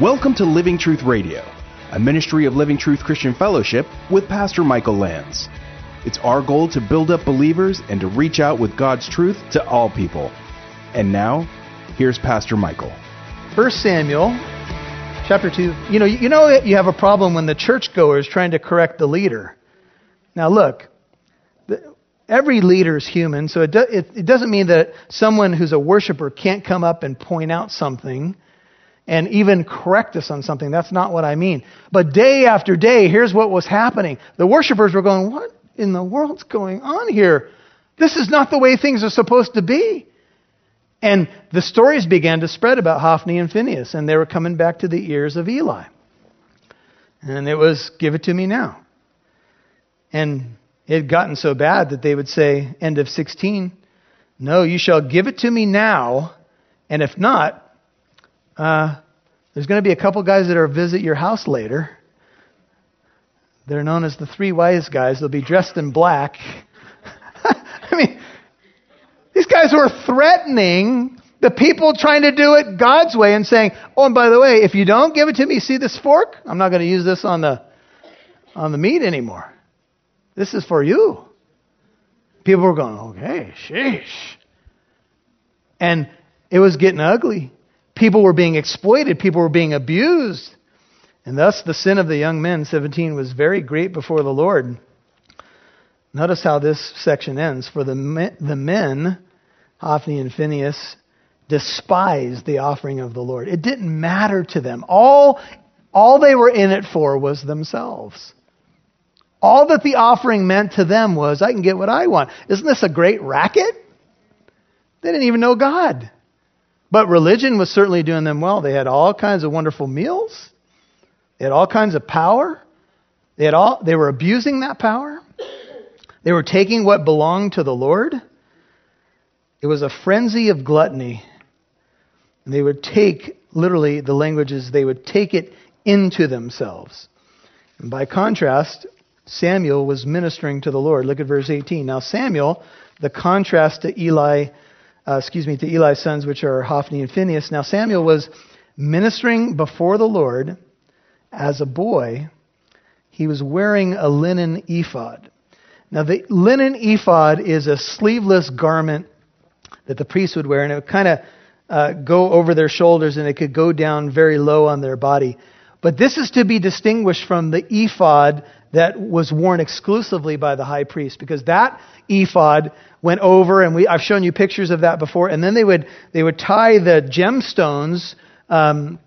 Welcome to Living Truth Radio, a ministry of Living Truth Christian Fellowship with Pastor Michael Lance. It's our goal to build up believers and to reach out with God's truth to all people. And now, here's Pastor Michael. 1 Samuel chapter 2. You know, you know you have a problem when the churchgoer is trying to correct the leader. Now look, every leader is human, so it, do, it, it doesn't mean that someone who's a worshiper can't come up and point out something and even correct us on something. That's not what I mean. But day after day, here's what was happening. The worshipers were going, What in the world's going on here? This is not the way things are supposed to be. And the stories began to spread about Hophni and Phinehas, and they were coming back to the ears of Eli. And it was, Give it to me now. And it had gotten so bad that they would say, End of 16, No, you shall give it to me now, and if not, uh, there's going to be a couple guys that are visit your house later. They're known as the three wise guys. They'll be dressed in black. I mean, these guys were threatening the people trying to do it God's way and saying, "Oh, and by the way, if you don't give it to me, see this fork? I'm not going to use this on the on the meat anymore. This is for you." People were going, "Okay, sheesh," and it was getting ugly. People were being exploited, people were being abused. And thus the sin of the young men, 17, was very great before the Lord. Notice how this section ends. For the men, the men, Hophni and Phinehas, despised the offering of the Lord. It didn't matter to them. All, all they were in it for was themselves. All that the offering meant to them was, I can get what I want. Isn't this a great racket? They didn't even know God. But religion was certainly doing them well. They had all kinds of wonderful meals. They had all kinds of power. They, had all, they were abusing that power. They were taking what belonged to the Lord. It was a frenzy of gluttony. And they would take, literally, the languages, they would take it into themselves. And by contrast, Samuel was ministering to the Lord. Look at verse 18. Now, Samuel, the contrast to Eli uh, excuse me, to Eli's sons, which are Hophni and Phinehas. Now Samuel was ministering before the Lord as a boy. He was wearing a linen ephod. Now the linen ephod is a sleeveless garment that the priest would wear, and it would kind of uh, go over their shoulders, and it could go down very low on their body. But this is to be distinguished from the ephod that was worn exclusively by the high priest, because that ephod went over, and we, I've shown you pictures of that before, and then they would, they would tie the gemstones, um,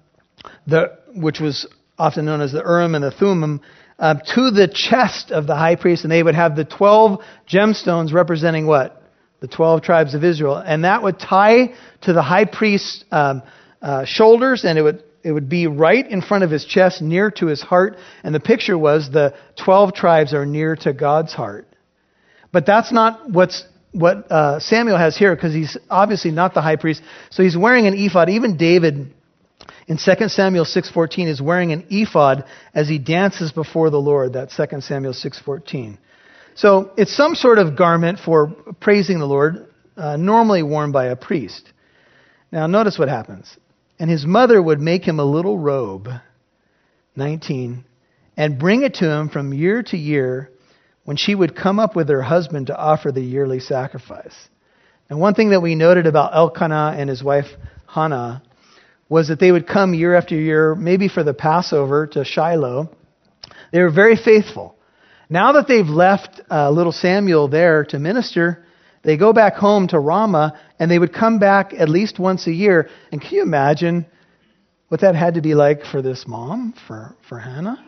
the, which was often known as the Urim and the Thummim, uh, to the chest of the high priest, and they would have the 12 gemstones representing what? The 12 tribes of Israel. And that would tie to the high priest's um, uh, shoulders, and it would it would be right in front of his chest, near to his heart. And the picture was the 12 tribes are near to God's heart. But that's not what's what uh, Samuel has here because he's obviously not the high priest. So he's wearing an ephod. Even David in 2 Samuel 6:14 is wearing an ephod as he dances before the Lord. That 2 Samuel 6:14. So it's some sort of garment for praising the Lord, uh, normally worn by a priest. Now notice what happens. And his mother would make him a little robe, 19, and bring it to him from year to year when she would come up with her husband to offer the yearly sacrifice. And one thing that we noted about Elkanah and his wife Hannah was that they would come year after year, maybe for the Passover to Shiloh. They were very faithful. Now that they've left uh, little Samuel there to minister, they go back home to Ramah and they would come back at least once a year. And can you imagine what that had to be like for this mom, for, for Hannah?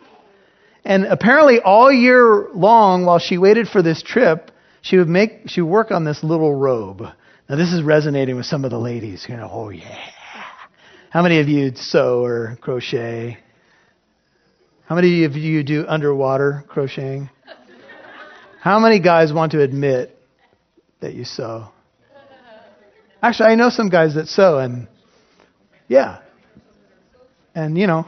And apparently, all year long, while she waited for this trip, she would make she would work on this little robe. Now, this is resonating with some of the ladies. You know, oh yeah. How many of you sew or crochet? How many of you do underwater crocheting? How many guys want to admit that you sew? Actually, I know some guys that sew, and yeah. And, you know,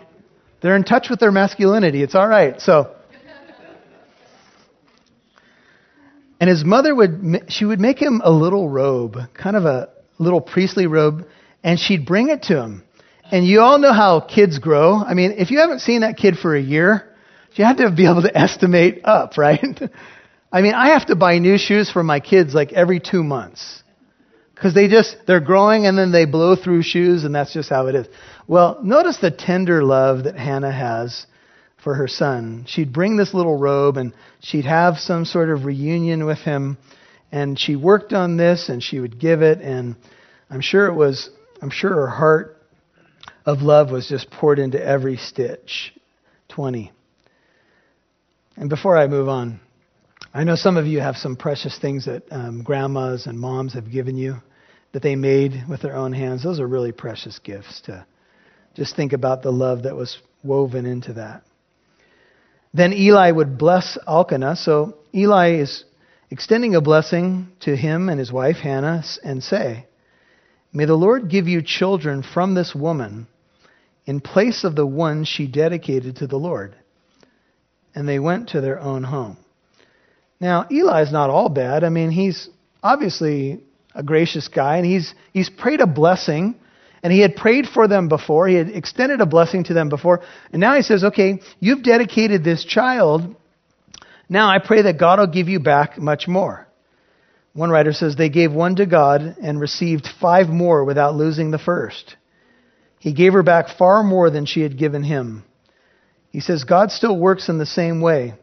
they're in touch with their masculinity. It's all right. So, and his mother would she would make him a little robe, kind of a little priestly robe, and she'd bring it to him. And you all know how kids grow. I mean, if you haven't seen that kid for a year, you have to be able to estimate up, right? I mean, I have to buy new shoes for my kids like every two months. Because they just, they're growing and then they blow through shoes and that's just how it is. Well, notice the tender love that Hannah has for her son. She'd bring this little robe and she'd have some sort of reunion with him. And she worked on this and she would give it. And I'm sure it was, I'm sure her heart of love was just poured into every stitch. 20. And before I move on, I know some of you have some precious things that um, grandmas and moms have given you that they made with their own hands. Those are really precious gifts to just think about the love that was woven into that. Then Eli would bless Elkanah. So Eli is extending a blessing to him and his wife Hannah and say, May the Lord give you children from this woman in place of the one she dedicated to the Lord. And they went to their own home. Now, Eli's not all bad. I mean, he's obviously a gracious guy, and he's, he's prayed a blessing and he had prayed for them before. He had extended a blessing to them before. And now he says, okay, you've dedicated this child. Now I pray that God will give you back much more. One writer says they gave one to God and received five more without losing the first. He gave her back far more than she had given him. He says God still works in the same way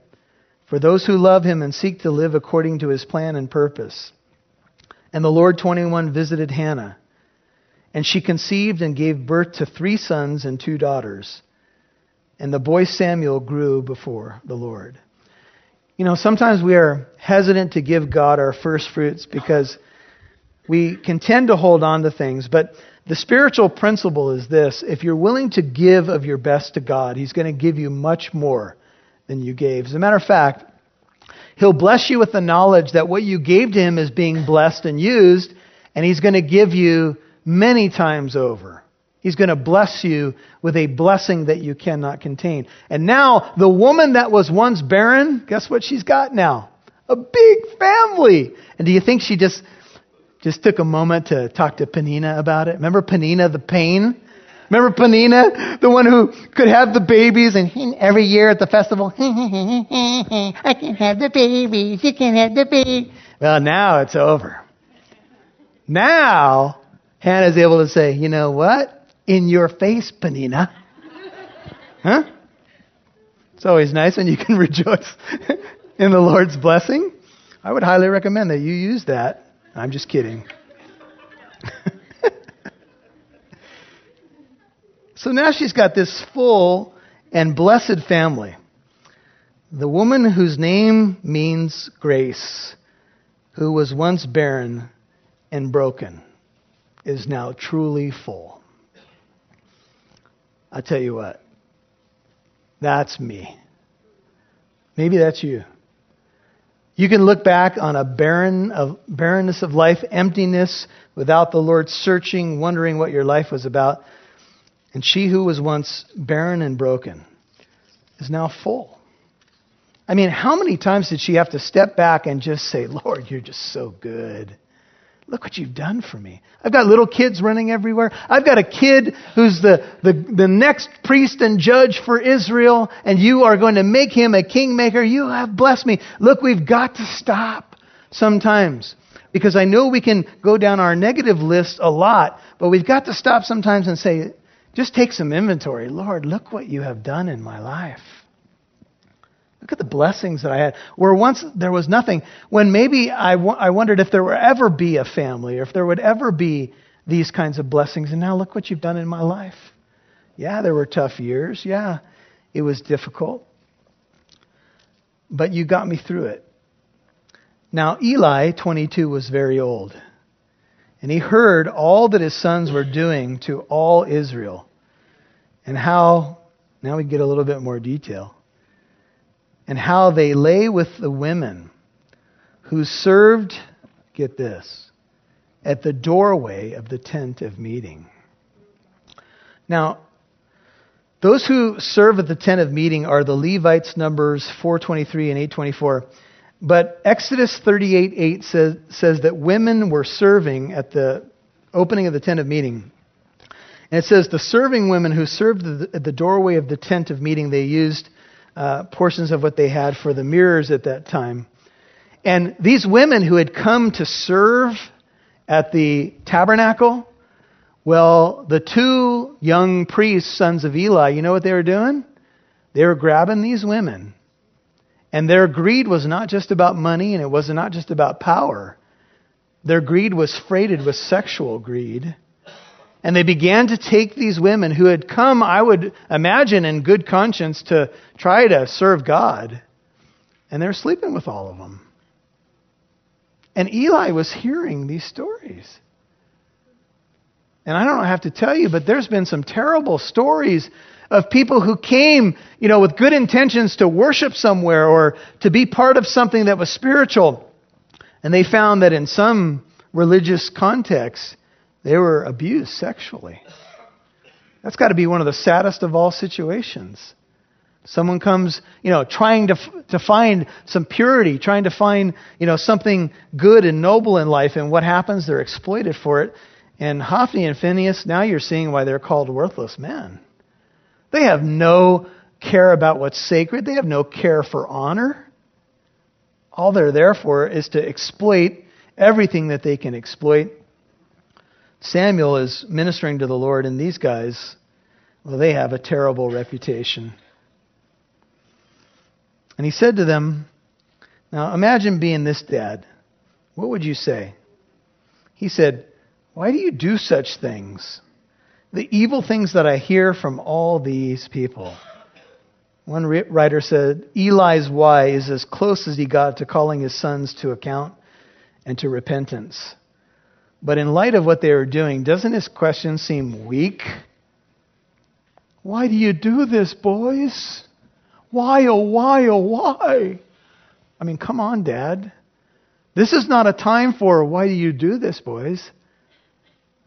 for those who love him and seek to live according to his plan and purpose. And the Lord 21 visited Hannah and she conceived and gave birth to three sons and two daughters. And the boy Samuel grew before the Lord. You know, sometimes we are hesitant to give God our first fruits because we can tend to hold on to things. But the spiritual principle is this if you're willing to give of your best to God, He's going to give you much more than you gave. As a matter of fact, He'll bless you with the knowledge that what you gave to Him is being blessed and used, and He's going to give you many times over. He's going to bless you with a blessing that you cannot contain. And now, the woman that was once barren, guess what she's got now? A big family. And do you think she just just took a moment to talk to Peninnah about it? Remember Peninnah the pain? Remember Peninnah, the one who could have the babies and every year at the festival, I can have the babies, you can have the baby. Well, now it's over. Now Hannah's able to say, you know what? In your face, Peninnah. Huh? It's always nice when you can rejoice in the Lord's blessing. I would highly recommend that you use that. I'm just kidding. So now she's got this full and blessed family. The woman whose name means grace, who was once barren and broken is now truly full. I tell you what, that's me. Maybe that's you. You can look back on a barren of barrenness of life, emptiness, without the Lord searching, wondering what your life was about. And she who was once barren and broken is now full. I mean, how many times did she have to step back and just say, Lord, you're just so good? Look what you've done for me. I've got little kids running everywhere. I've got a kid who's the, the, the next priest and judge for Israel, and you are going to make him a kingmaker. You have blessed me. Look, we've got to stop sometimes because I know we can go down our negative list a lot, but we've got to stop sometimes and say, just take some inventory. Lord, look what you have done in my life. Look at the blessings that I had. Where once there was nothing, when maybe I, w- I wondered if there would ever be a family or if there would ever be these kinds of blessings. And now look what you've done in my life. Yeah, there were tough years. Yeah, it was difficult. But you got me through it. Now, Eli, 22, was very old. And he heard all that his sons were doing to all Israel. And how, now we get a little bit more detail and how they lay with the women who served, get this, at the doorway of the tent of meeting. Now, those who serve at the tent of meeting are the Levites, Numbers 423 and 824. But Exodus 38 8 says, says that women were serving at the opening of the tent of meeting. And it says the serving women who served at the doorway of the tent of meeting, they used uh, portions of what they had for the mirrors at that time. And these women who had come to serve at the tabernacle, well, the two young priests, sons of Eli, you know what they were doing? They were grabbing these women. And their greed was not just about money and it was not just about power. Their greed was freighted with sexual greed. And they began to take these women who had come, I would imagine, in good conscience to try to serve God. And they're sleeping with all of them. And Eli was hearing these stories. And I don't have to tell you, but there's been some terrible stories of people who came, you know, with good intentions to worship somewhere or to be part of something that was spiritual. And they found that in some religious contexts, they were abused sexually. That's got to be one of the saddest of all situations. Someone comes, you know, trying to, to find some purity, trying to find, you know, something good and noble in life, and what happens? They're exploited for it. And Hophni and Phinehas, now you're seeing why they're called worthless men. They have no care about what's sacred, they have no care for honor. All they're there for is to exploit everything that they can exploit. Samuel is ministering to the Lord, and these guys, well, they have a terrible reputation. And he said to them, Now imagine being this dad. What would you say? He said, Why do you do such things? The evil things that I hear from all these people. One writer said, Eli's why is as close as he got to calling his sons to account and to repentance. But in light of what they were doing, doesn't his question seem weak? Why do you do this, boys? Why, oh, why, oh, why? I mean, come on, Dad. This is not a time for, why do you do this, boys?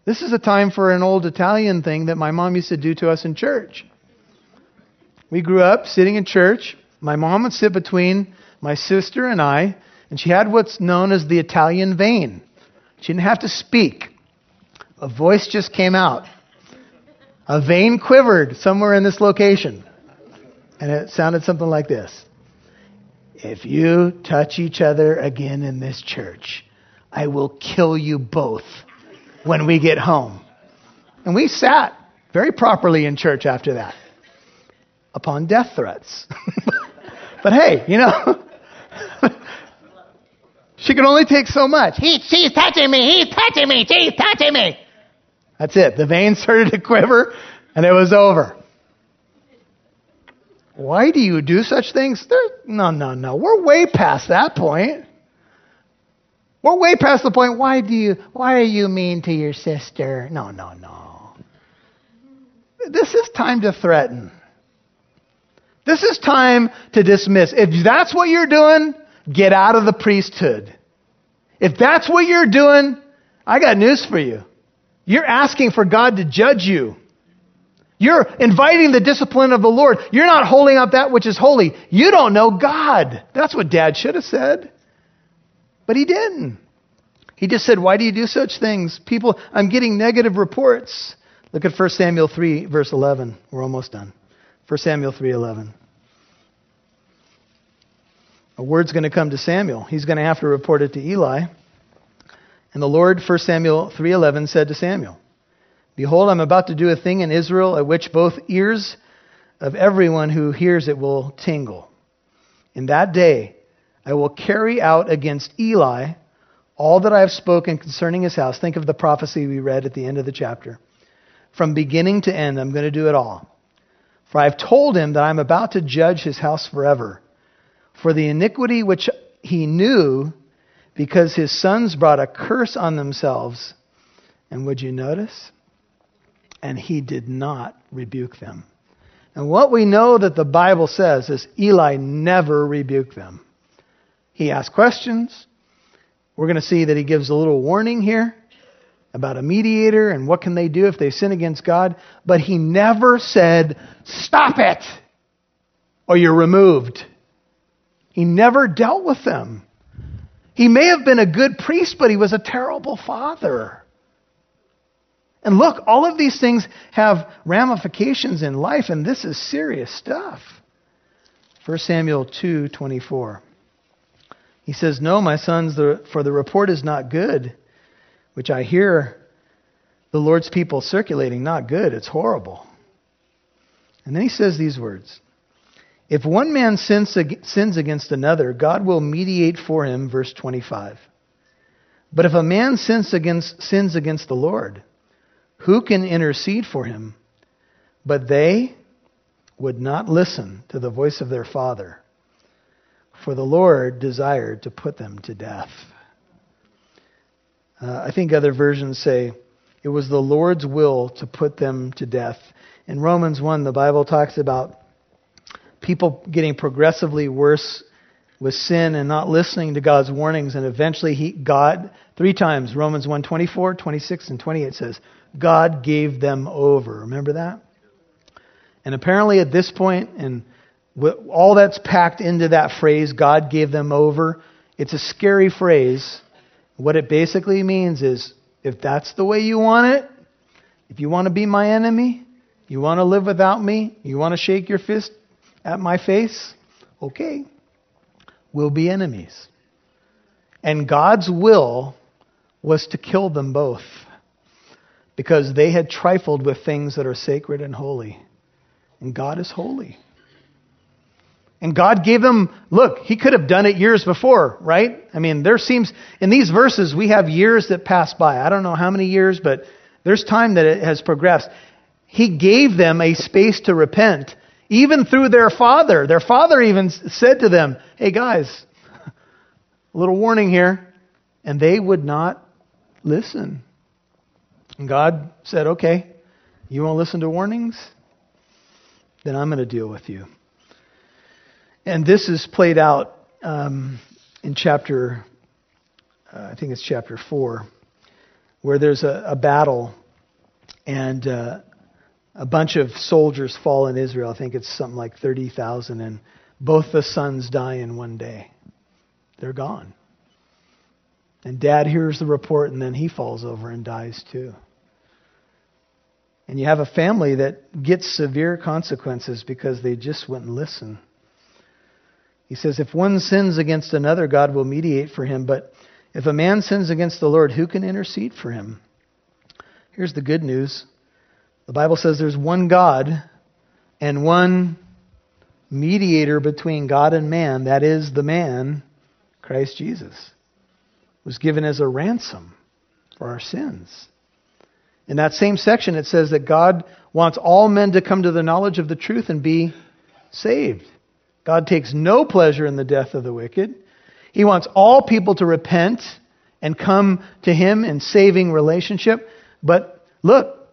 This is a time for an old Italian thing that my mom used to do to us in church. We grew up sitting in church. My mom would sit between my sister and I, and she had what's known as the Italian vein. She didn't have to speak, a voice just came out. A vein quivered somewhere in this location. And it sounded something like this If you touch each other again in this church, I will kill you both when we get home. And we sat very properly in church after that, upon death threats. but hey, you know, she could only take so much. He, she's touching me, he's touching me, she's touching me. That's it. The veins started to quiver, and it was over. Why do you do such things? No, no, no. We're way past that point. We're way past the point. Why do you? Why are you mean to your sister? No, no, no. This is time to threaten. This is time to dismiss. If that's what you're doing, get out of the priesthood. If that's what you're doing, I got news for you. You're asking for God to judge you. You're inviting the discipline of the Lord. You're not holding up that which is holy. You don't know God. That's what dad should have said. But he didn't. He just said, Why do you do such things? People, I'm getting negative reports. Look at 1 Samuel 3, verse 11. We're almost done. 1 Samuel 3, 11. A word's going to come to Samuel. He's going to have to report it to Eli. And the Lord, 1 Samuel 3:11 said to Samuel, Behold, I'm about to do a thing in Israel at which both ears of everyone who hears it will tingle. In that day, I will carry out against Eli all that I have spoken concerning his house. Think of the prophecy we read at the end of the chapter. From beginning to end, I'm going to do it all. For I have told him that I'm about to judge his house forever. For the iniquity which he knew, because his sons brought a curse on themselves. And would you notice? and he did not rebuke them. And what we know that the Bible says is Eli never rebuked them. He asks questions. We're going to see that he gives a little warning here about a mediator and what can they do if they sin against God, but he never said, "Stop it," or you're removed. He never dealt with them. He may have been a good priest, but he was a terrible father. And look, all of these things have ramifications in life, and this is serious stuff. 1 Samuel 2:24. He says, "No, my sons, the, for the report is not good, which I hear the Lord's people circulating. Not good; it's horrible." And then he says these words: "If one man sins, sins against another, God will mediate for him." Verse 25. But if a man sins against sins against the Lord, who can intercede for him? But they would not listen to the voice of their father, for the Lord desired to put them to death. Uh, I think other versions say it was the Lord's will to put them to death. In Romans 1, the Bible talks about people getting progressively worse with sin and not listening to God's warnings, and eventually he, God, three times, Romans 1 24, 26, and 28 says, God gave them over. Remember that? And apparently at this point, and all that's packed into that phrase, God gave them over, it's a scary phrase. What it basically means is if that's the way you want it, if you want to be my enemy, you want to live without me, you want to shake your fist at my face, okay, we'll be enemies. And God's will was to kill them both because they had trifled with things that are sacred and holy. And God is holy. And God gave them, look, He could have done it years before, right? I mean, there seems, in these verses, we have years that pass by. I don't know how many years, but there's time that it has progressed. He gave them a space to repent, even through their father. Their father even said to them, hey guys, a little warning here. And they would not listen. And God said, okay, you won't listen to warnings? Then I'm going to deal with you. And this is played out um, in chapter, uh, I think it's chapter 4, where there's a, a battle and uh, a bunch of soldiers fall in Israel. I think it's something like 30,000, and both the sons die in one day. They're gone. And dad hears the report, and then he falls over and dies too. And you have a family that gets severe consequences because they just wouldn't listen. He says, If one sins against another, God will mediate for him. But if a man sins against the Lord, who can intercede for him? Here's the good news the Bible says there's one God and one mediator between God and man. That is the man, Christ Jesus, was given as a ransom for our sins. In that same section, it says that God wants all men to come to the knowledge of the truth and be saved. God takes no pleasure in the death of the wicked. He wants all people to repent and come to Him in saving relationship. But look,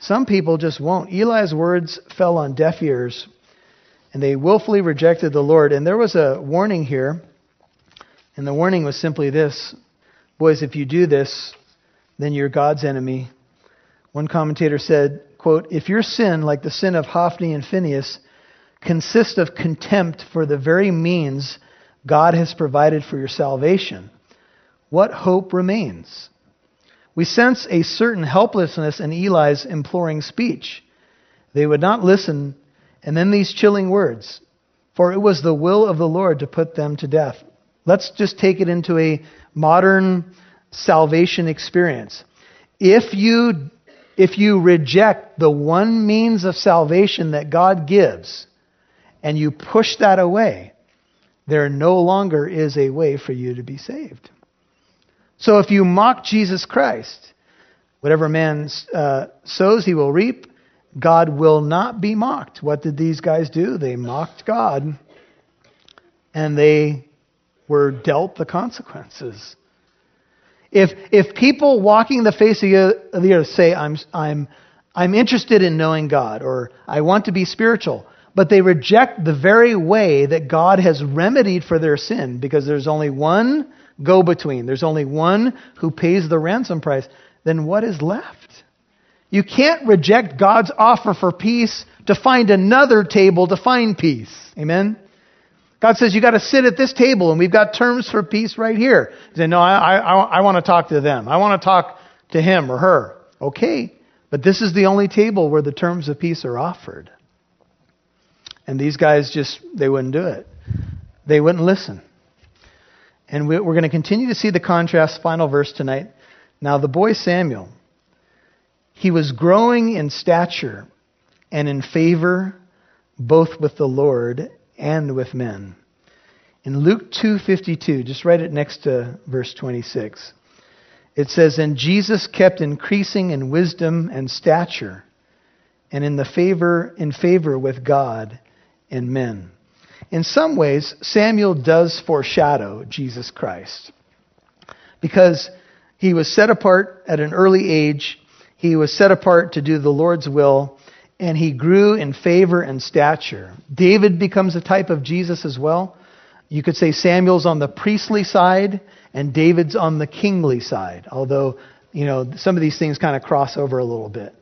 some people just won't. Eli's words fell on deaf ears, and they willfully rejected the Lord. And there was a warning here, and the warning was simply this Boys, if you do this, then you're God's enemy one commentator said, quote, If your sin, like the sin of Hophni and Phinehas, consists of contempt for the very means God has provided for your salvation, what hope remains? We sense a certain helplessness in Eli's imploring speech. They would not listen, and then these chilling words For it was the will of the Lord to put them to death. Let's just take it into a modern salvation experience. If you if you reject the one means of salvation that God gives and you push that away, there no longer is a way for you to be saved. So if you mock Jesus Christ, whatever man uh, sows, he will reap. God will not be mocked. What did these guys do? They mocked God and they were dealt the consequences. If, if people walking the face of the earth say, I'm, I'm, I'm interested in knowing God, or I want to be spiritual, but they reject the very way that God has remedied for their sin, because there's only one go between, there's only one who pays the ransom price, then what is left? You can't reject God's offer for peace to find another table to find peace. Amen? God says you got to sit at this table, and we've got terms for peace right here. He said, "No, I, I, I want to talk to them. I want to talk to him or her." Okay, But this is the only table where the terms of peace are offered. And these guys just, they wouldn't do it. They wouldn't listen. And we're going to continue to see the contrast, final verse tonight. Now, the boy Samuel, he was growing in stature and in favor both with the Lord and with men. In Luke 2:52, just write it next to verse 26. It says, And Jesus kept increasing in wisdom and stature, and in the favor in favor with God and men. In some ways, Samuel does foreshadow Jesus Christ. Because he was set apart at an early age, he was set apart to do the Lord's will, and he grew in favor and stature. David becomes a type of Jesus as well. You could say Samuel's on the priestly side, and David's on the kingly side, although, you know, some of these things kind of cross over a little bit.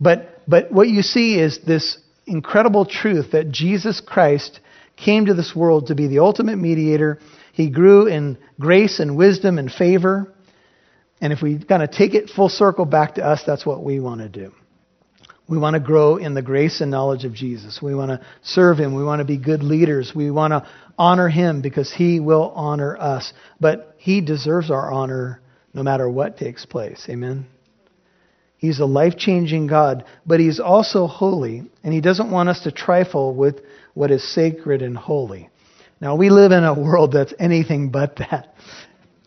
But, but what you see is this incredible truth that Jesus Christ came to this world to be the ultimate mediator. He grew in grace and wisdom and favor. And if we kind of take it full circle back to us, that's what we want to do. We want to grow in the grace and knowledge of Jesus. We want to serve Him. We want to be good leaders. We want to honor Him because He will honor us. But He deserves our honor no matter what takes place. Amen? He's a life changing God, but He's also holy, and He doesn't want us to trifle with what is sacred and holy. Now, we live in a world that's anything but that.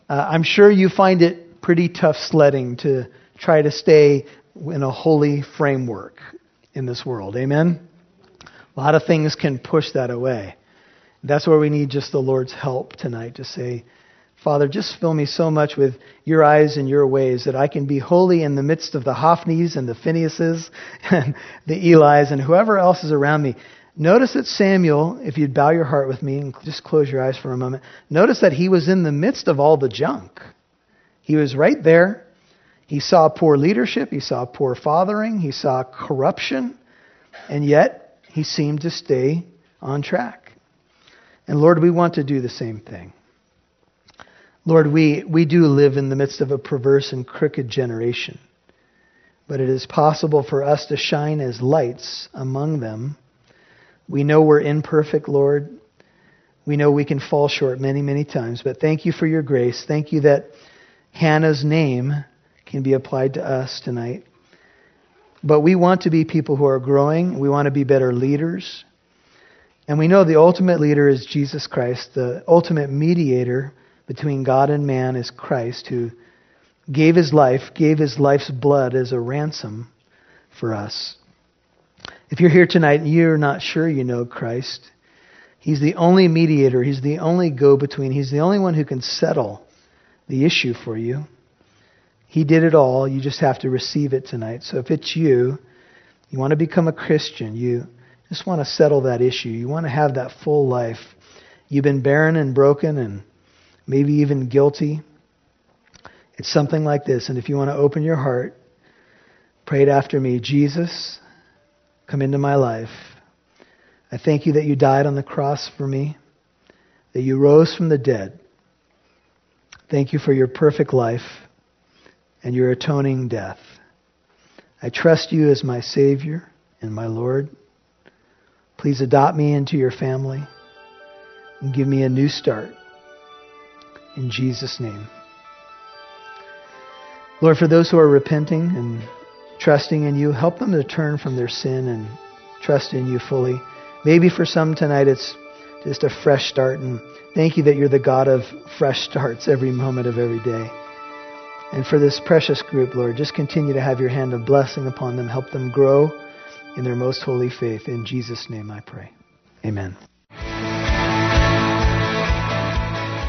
Uh, I'm sure you find it pretty tough sledding to try to stay in a holy framework in this world. Amen? A lot of things can push that away. That's where we need just the Lord's help tonight to say, Father, just fill me so much with your eyes and your ways that I can be holy in the midst of the Hophnis and the Phinehas's and the Eli's and whoever else is around me. Notice that Samuel, if you'd bow your heart with me and just close your eyes for a moment, notice that he was in the midst of all the junk. He was right there. He saw poor leadership, he saw poor fathering, he saw corruption, and yet he seemed to stay on track. And Lord, we want to do the same thing. Lord, we, we do live in the midst of a perverse and crooked generation, but it is possible for us to shine as lights among them. We know we're imperfect, Lord. We know we can fall short many, many times, but thank you for your grace. Thank you that Hannah's name can be applied to us tonight. But we want to be people who are growing. We want to be better leaders. And we know the ultimate leader is Jesus Christ. The ultimate mediator between God and man is Christ, who gave his life, gave his life's blood as a ransom for us. If you're here tonight and you're not sure you know Christ, He's the only mediator, He's the only go between, He's the only one who can settle the issue for you. He did it all. You just have to receive it tonight. So if it's you, you want to become a Christian, you just want to settle that issue. You want to have that full life. You've been barren and broken and maybe even guilty. It's something like this. And if you want to open your heart, pray it after me Jesus, come into my life. I thank you that you died on the cross for me, that you rose from the dead. Thank you for your perfect life and your atoning death. I trust you as my Savior and my Lord. Please adopt me into your family and give me a new start. In Jesus' name. Lord, for those who are repenting and trusting in you, help them to turn from their sin and trust in you fully. Maybe for some tonight it's just a fresh start. And thank you that you're the God of fresh starts every moment of every day. And for this precious group, Lord, just continue to have your hand of blessing upon them. Help them grow in their most holy faith. In Jesus' name I pray. Amen.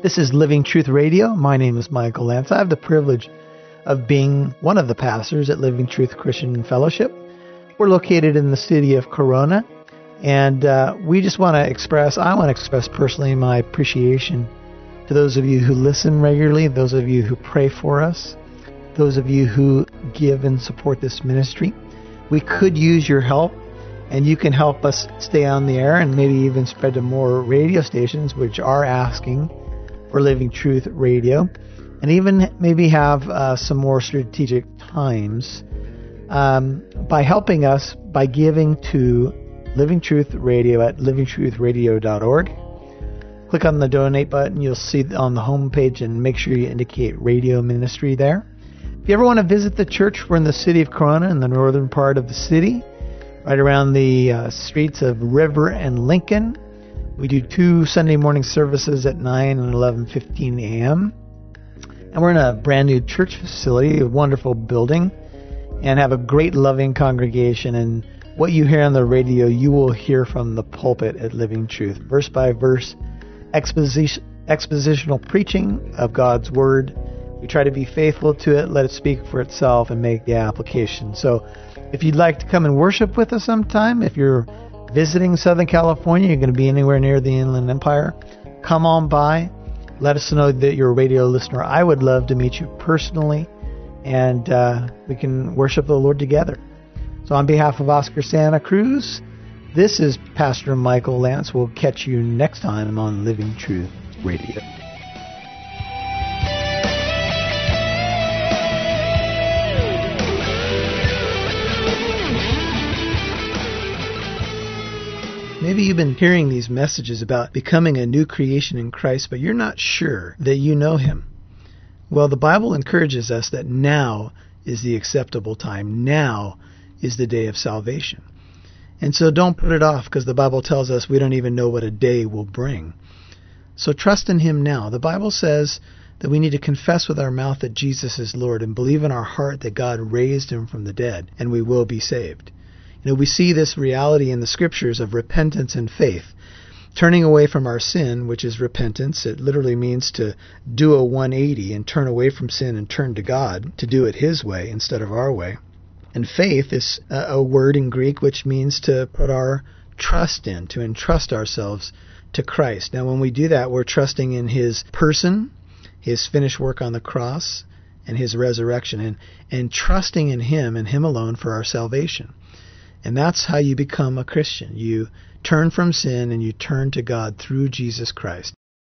This is Living Truth Radio. My name is Michael Lance. I have the privilege of being one of the pastors at Living Truth Christian Fellowship. We're located in the city of Corona, and uh, we just want to express, I want to express personally my appreciation to those of you who listen regularly, those of you who pray for us, those of you who give and support this ministry. We could use your help, and you can help us stay on the air and maybe even spread to more radio stations which are asking for Living Truth Radio, and even maybe have uh, some more strategic times um, by helping us by giving to Living Truth Radio at livingtruthradio.org. Click on the donate button. You'll see on the home page and make sure you indicate radio ministry there. If you ever want to visit the church, we're in the city of Corona in the northern part of the city, right around the uh, streets of River and Lincoln. We do two Sunday morning services at 9 and 11:15 a.m. And we're in a brand new church facility, a wonderful building, and have a great loving congregation and what you hear on the radio, you will hear from the pulpit at Living Truth, verse by verse, exposition, expositional preaching of God's Word. We try to be faithful to it, let it speak for itself, and make the application. So, if you'd like to come and worship with us sometime, if you're visiting Southern California, you're going to be anywhere near the Inland Empire, come on by. Let us know that you're a radio listener. I would love to meet you personally, and uh, we can worship the Lord together. So, on behalf of Oscar Santa Cruz, this is Pastor Michael Lance. We'll catch you next time on Living Truth Radio. Maybe you've been hearing these messages about becoming a new creation in Christ, but you're not sure that you know Him. Well, the Bible encourages us that now is the acceptable time. Now is the day of salvation. And so don't put it off because the Bible tells us we don't even know what a day will bring. So trust in Him now. The Bible says that we need to confess with our mouth that Jesus is Lord and believe in our heart that God raised Him from the dead, and we will be saved. You know, we see this reality in the scriptures of repentance and faith. Turning away from our sin, which is repentance, it literally means to do a 180 and turn away from sin and turn to God, to do it His way instead of our way. And faith is a word in Greek which means to put our trust in, to entrust ourselves to Christ. Now, when we do that, we're trusting in His person, His finished work on the cross, and His resurrection, and, and trusting in Him and Him alone for our salvation. And that's how you become a Christian. You turn from sin and you turn to God through Jesus Christ.